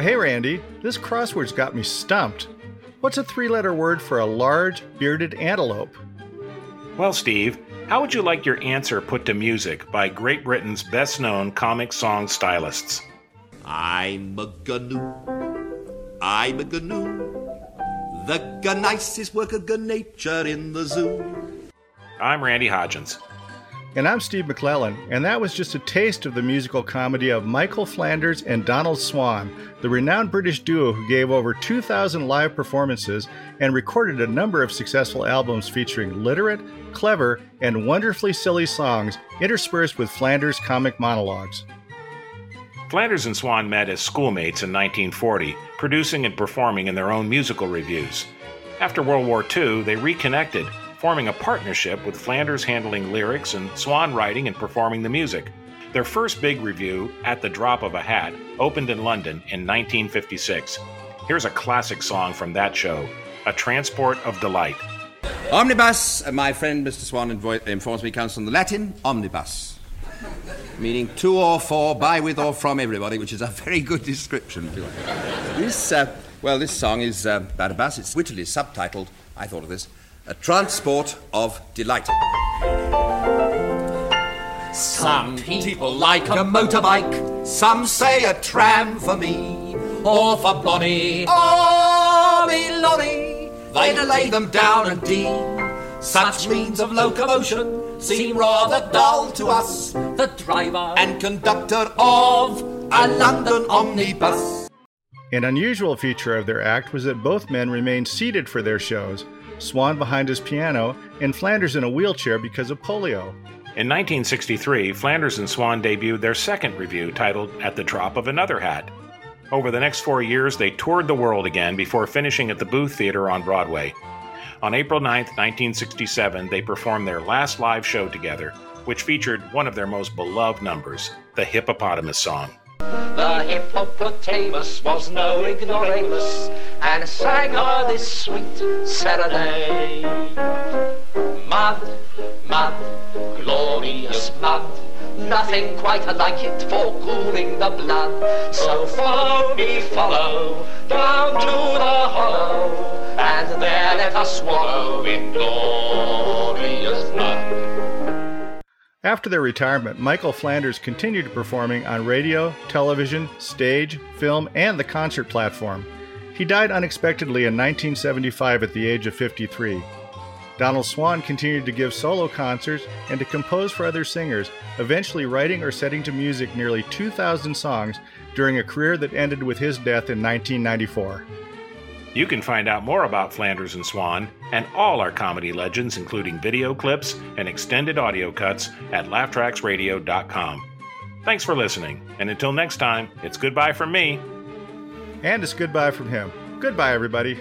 Hey, Randy, this crossword's got me stumped. What's a three letter word for a large, bearded antelope? Well, Steve, how would you like your answer put to music by Great Britain's best known comic song stylists? I'm a gnu. I'm a gnu. The nicest work of nature in the zoo. I'm Randy Hodgins. And I'm Steve McClellan, and that was just a taste of the musical comedy of Michael Flanders and Donald Swann, the renowned British duo who gave over 2,000 live performances and recorded a number of successful albums featuring literate, clever, and wonderfully silly songs interspersed with Flanders' comic monologues. Flanders and Swann met as schoolmates in 1940, producing and performing in their own musical revues. After World War II, they reconnected forming a partnership with Flanders handling lyrics and Swann writing and performing the music. Their first big revue, At the Drop of a Hat, opened in London in 1956. Here's a classic song from that show, A Transport of Delight. Omnibus, uh, my friend Mr. Swann invo- informs me, comes from the Latin omnibus, meaning to or for, by, with, or from everybody, which is a very good description. This, uh, well, this song is uh, about a bus. It's wittily subtitled, I thought of this, a transport of delight. Some people like a motorbike, some say a tram for me, or for Bonnie, or me lorry. They lay them down and deem such means of locomotion seem rather dull to us, the driver and conductor of a London omnibus. An unusual feature of their act was that both men remained seated for their shows, Swann behind his piano, and Flanders in a wheelchair because of polio. In 1963, Flanders and Swann debuted their second revue titled At the Drop of Another Hat. Over the next four years, they toured the world again before finishing at the Booth Theater on Broadway. On April 9, 1967, they performed their last live show together, which featured one of their most beloved numbers, the Hippopotamus Song. The hippopotamus was no ignoramus and sang her this sweet serenade. Mud, mud, glorious mud. Nothing quite like it for cooling the blood. So follow me, follow down to the hollow, and there let us wallow in glorious After their retirement, Michael Flanders continued performing on radio, television, stage, film, and the concert platform. He died unexpectedly in 1975 at the age of 53. Donald Swann continued to give solo concerts and to compose for other singers, eventually writing or setting to music nearly 2,000 songs during a career that ended with his death in 1994. You can find out more about Flanders and Swann and all our comedy legends, including video clips and extended audio cuts, at laughtracksradio.com. Thanks for listening, and until next time, it's goodbye from me. And it's goodbye from him. Goodbye, everybody.